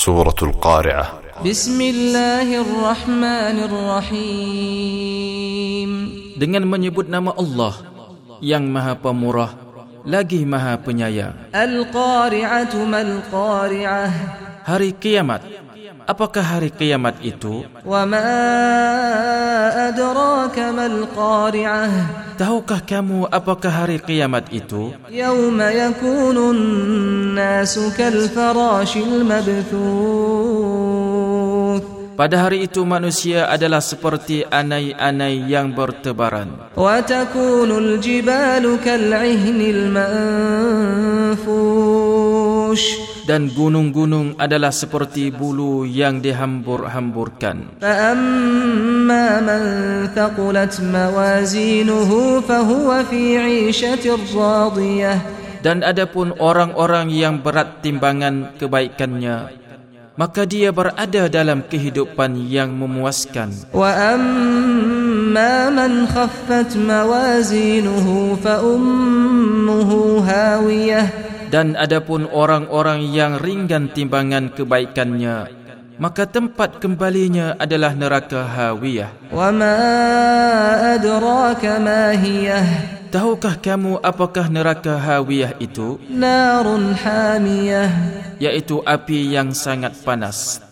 سورة القارعة بسم الله الرحمن الرحيم dengan menyebut nama Allah yang Maha Pemurah lagi Maha Penyayang. القارعة ما القارعة Hari kiamat. Apakah hari kiamat itu? وما أدراك ما القارعة tahukah kamu apakah hari kiamat itu? Yawma yakunun nasu kal farashil mabthuth pada hari itu manusia adalah seperti anai-anai yang bertebaran. وَتَكُونُ dan gunung-gunung adalah seperti bulu yang dihambur-hamburkan. فأما من ثقلت موازينه فهو في عيشة راضية Dan adapun orang-orang yang berat timbangan kebaikannya, maka dia berada dalam kehidupan yang memuaskan. وأما من خفت موازينه فأمه هاوية dan adapun orang-orang yang ringan timbangan kebaikannya maka tempat kembalinya adalah neraka hawiyah. Wa ma adraka ma hiyah Tahukah kamu apakah neraka hawiyah itu? Narun hamiyah. Iaitu api yang sangat panas.